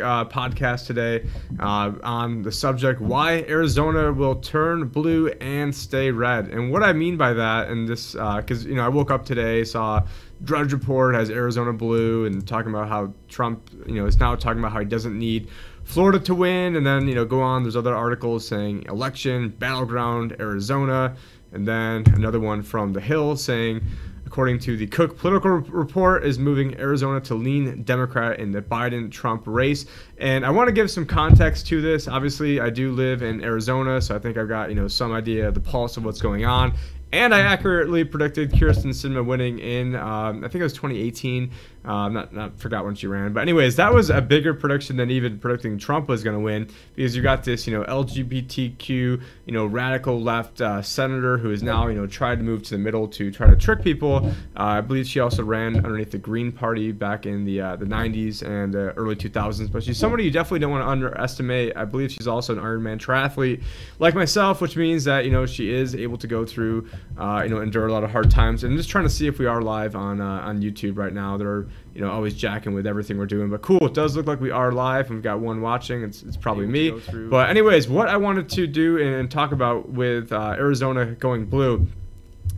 uh, podcast today uh, on the subject why Arizona will turn blue and stay red. And what I mean by that, and this, because, uh, you know, I woke up today, saw Drudge Report has Arizona blue and talking about how Trump, you know, is now talking about how he doesn't need Florida to win. And then, you know, go on, there's other articles saying election, battleground, Arizona. And then another one from The Hill saying, according to the Cook political report, is moving Arizona to lean Democrat in the Biden Trump race. And I want to give some context to this. Obviously, I do live in Arizona, so I think I've got, you know, some idea of the pulse of what's going on. And I accurately predicted Kyrsten Sinema winning in, um, I think it was 2018. Uh, not, not forgot when she ran, but anyways, that was a bigger prediction than even predicting Trump was going to win because you got this, you know, LGBTQ, you know, radical left uh, senator who is now, you know, tried to move to the middle to try to trick people. Uh, I believe she also ran underneath the Green Party back in the uh, the 90s and uh, early 2000s. But she's somebody you definitely don't want to underestimate. I believe she's also an Ironman triathlete like myself, which means that you know she is able to go through, uh, you know, endure a lot of hard times. And I'm just trying to see if we are live on on YouTube right now. There are you know, always jacking with everything we're doing. But cool, it does look like we are live. and We've got one watching. It's, it's probably me. But anyways, what I wanted to do and talk about with uh, Arizona going blue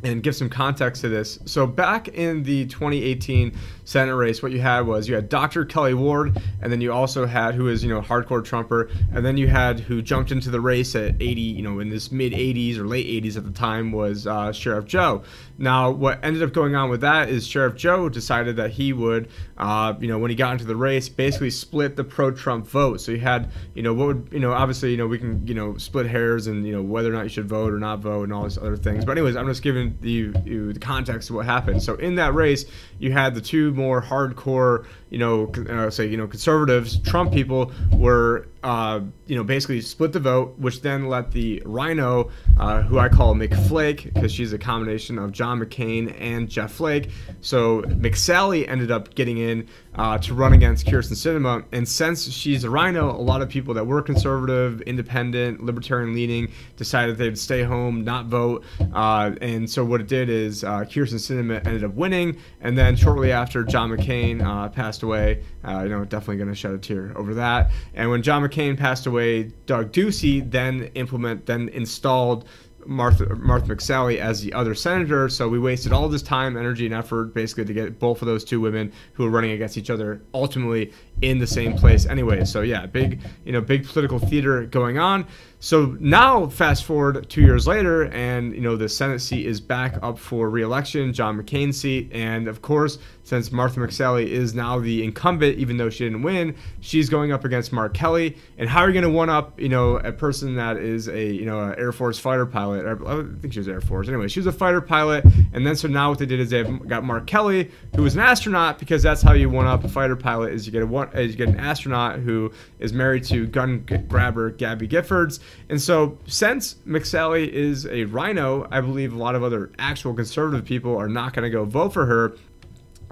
and give some context to this. So back in the 2018 Senate race, what you had was you had Dr. Kelli Ward, and then you also had who is you know hardcore Trumper, and then you had who jumped into the race at 80, you know, in this mid 80s or late 80s at the time was uh, Sheriff Joe. Now, what ended up going on with that is Sheriff Joe decided that he would, uh, you know, when he got into the race, basically split the pro-Trump vote. So you had, you know, what would, you know, obviously, you know, we can, you know, split hairs and you know whether or not you should vote or not vote and all these other things. But anyways, I'm just giving you the context of what happened. So in that race, you had the two more hardcore, you know, uh, say you know conservatives, Trump people were uh, you know, basically split the vote, which then let the Rhino, uh, who I call McFlake, because she's a combination of John McCain and Jeff Flake. So McSally ended up getting in uh, to run against Kyrsten Sinema, And since she's a Rhino, a lot of people that were conservative, independent, libertarian leaning decided they'd stay home, not vote. Uh, and so what it did is uh, Kyrsten Sinema ended up winning. And then shortly after, John McCain uh, passed away. Uh, you know, definitely going to shed a tear over that. And when John McCain passed away, Doug Ducey then implement then installed Martha Martha McSally as the other senator. So we wasted all this time, energy, and effort basically to get both of those two women who were running against each other ultimately in the same place anyway. So yeah, big you know big political theater going on. So now, fast forward two years later, and you know the Senate seat is back up for reelection, John McCain's seat, and of course, since Martha McSally is now the incumbent, even though she didn't win, she's going up against Mark Kelly. And how are you going to one up, you know, a person that is a you know an Air Force fighter pilot? I think she was Air Force. Anyway, she was a fighter pilot, and then so now what they did is they got Mark Kelly, who was an astronaut, because that's how you one up a fighter pilot is you get a one, is you get an astronaut who is married to gun grabber Gabby Giffords. And so, since McSally is a rhino, I believe a lot of other actual conservative people are not going to go vote for her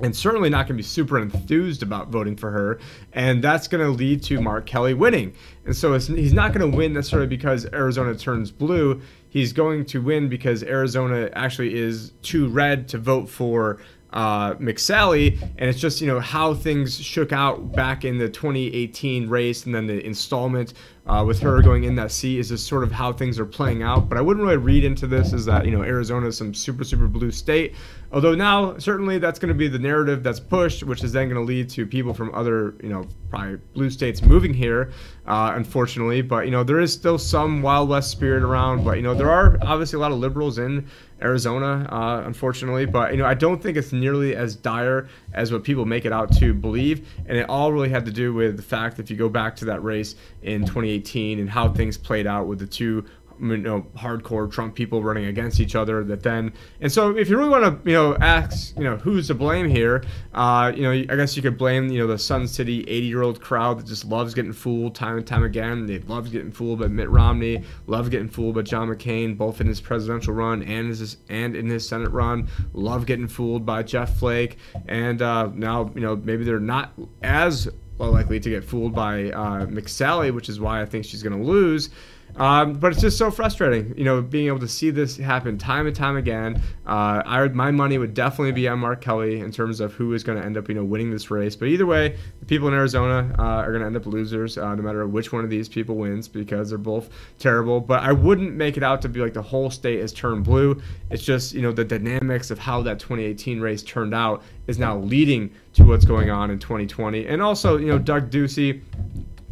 and certainly not going to be super enthused about voting for her. And that's going to lead to Mark Kelly winning. And so he's not going to win necessarily because Arizona turns blue. He's going to win because Arizona actually is too red to vote for uh, McSally, and it's just you know how things shook out back in the 2018 race, and then the installment uh, with her going in that seat is just sort of how things are playing out. But I wouldn't really read into this as that you know Arizona is some super super blue state. Although now certainly that's going to be the narrative that's pushed, which is then going to lead to people from other you know probably blue states moving here, uh, unfortunately. But you know there is still some Wild West spirit around. But you know there are obviously a lot of liberals in Arizona, uh, unfortunately. But you know, I don't think it's nearly as dire as what people make it out to believe. And it all really had to do with the fact that if you go back to that race in 2018 and how things played out with the two you know hardcore Trump people running against each other. That then and so if you really want to you know ask you know who's to blame here, uh, you know I guess you could blame you know the Sun City 80 year old crowd that just loves getting fooled time and time again. They love getting fooled by Mitt Romney, love getting fooled by John McCain, both in his presidential run and his and in his Senate run. Love getting fooled by Jeff Flake, and uh, now you know maybe they're not as likely to get fooled by uh, McSally, which is why I think she's going to lose. Um, but it's just so frustrating, you know, being able to see this happen time and time again. Uh, I, my money would definitely be on Mark Kelly in terms of who is going to end up, you know, winning this race. But either way, the people in Arizona uh, are going to end up losers, uh, no matter which one of these people wins, because they're both terrible. But I wouldn't make it out to be like the whole state has turned blue. It's just, you know, the dynamics of how that 2018 race turned out is now leading to what's going on in 2020. And also, you know, Doug Ducey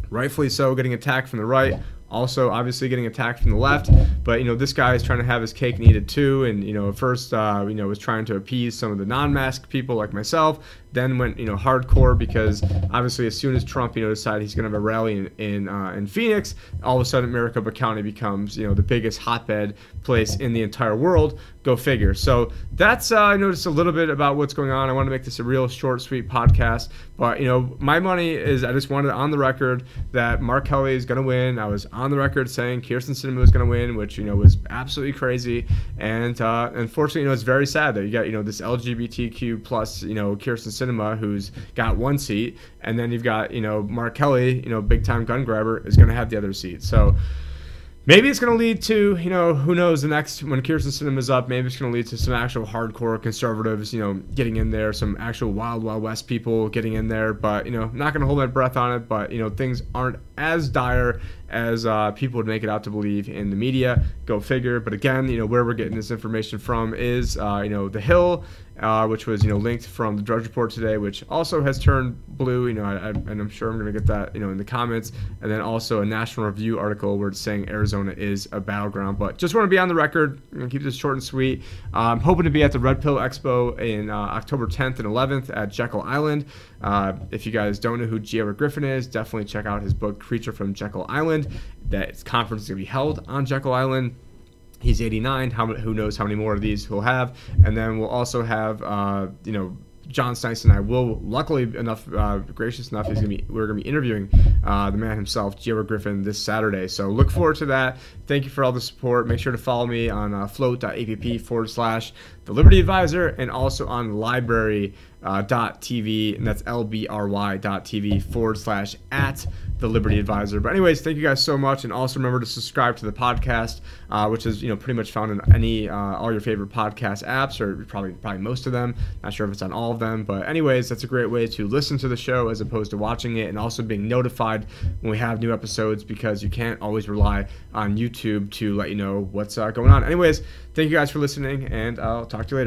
rightfully so, getting attacked from the right also obviously getting attacked from the left. But you know, this guy is trying to have his cake and eat it too. And you know, at first, uh, you know, was trying to appease some of the non-mask people like myself then went you know hardcore because obviously as soon as Trump you know decided he's going to have a rally in in, uh, in Phoenix, all of a sudden Maricopa County becomes you know the biggest hotbed place in the entire world. Go figure. So that's uh, I noticed a little bit about what's going on. I want to make this a real short, sweet podcast, but you know my money is I just wanted on the record that Mark Kelly is going to win. I was on the record saying Kyrsten Sinema was going to win, which you know was absolutely crazy, and uh, unfortunately you know it's very sad that you got you know this LGBTQ plus you know Kyrsten Sinema Sinema, who's got one seat, and then you've got you know Mark Kelly, you know big time gun grabber, is going to have the other seat. So maybe it's going to lead to you know who knows the next when Sinema is up. Maybe it's going to lead to some actual hardcore conservatives, you know, getting in there, some actual wild wild west people getting in there. But you know, not going to hold my breath on it. But you know, things aren't as dire as uh, people would make it out to believe in the media. Go figure. But again, you know, where we're getting this information from is, uh, you know, The Hill, uh, which was, you know, linked from the Drudge Report today, which also has turned blue. You know, I, I, and I'm sure I'm going to get that, you know, in the comments. And then also a National Review article where it's saying Arizona is a battleground. But just want to be on the record. To keep this short and sweet. I'm hoping to be at the Red Pill Expo in uh, October 10th and 11th at Jekyll Island. Uh, if you guys don't know who G. Edward Griffin is, definitely check out his book Creature from Jekyll Island. That conference is going to be held on Jekyll Island. He's 89. How who knows how many more of these he'll have? And then we'll also have uh, you know John Stice and I will, luckily enough, uh, gracious enough, he's gonna be we're gonna be interviewing uh, the man himself. Edward Griffin, this Saturday. So look forward to that. Thank you for all the support. Make sure to follow me on uh, flote.app forward slash the Liberty Advisor and also on LBRY uh, and that's lbry.tv forward slash at the Liberty Advisor. But anyways, thank you guys so much, and also remember to subscribe to the podcast, uh, which is you know pretty much found in any uh, all your favorite podcast apps, or probably probably most of them. Not sure if it's on all of them, but anyways, that's a great way to listen to the show as opposed to watching it, and also being notified when we have new episodes because you can't always rely on YouTube to let you know what's uh, going on. Anyways, thank you guys for listening, and I'll talk to you later.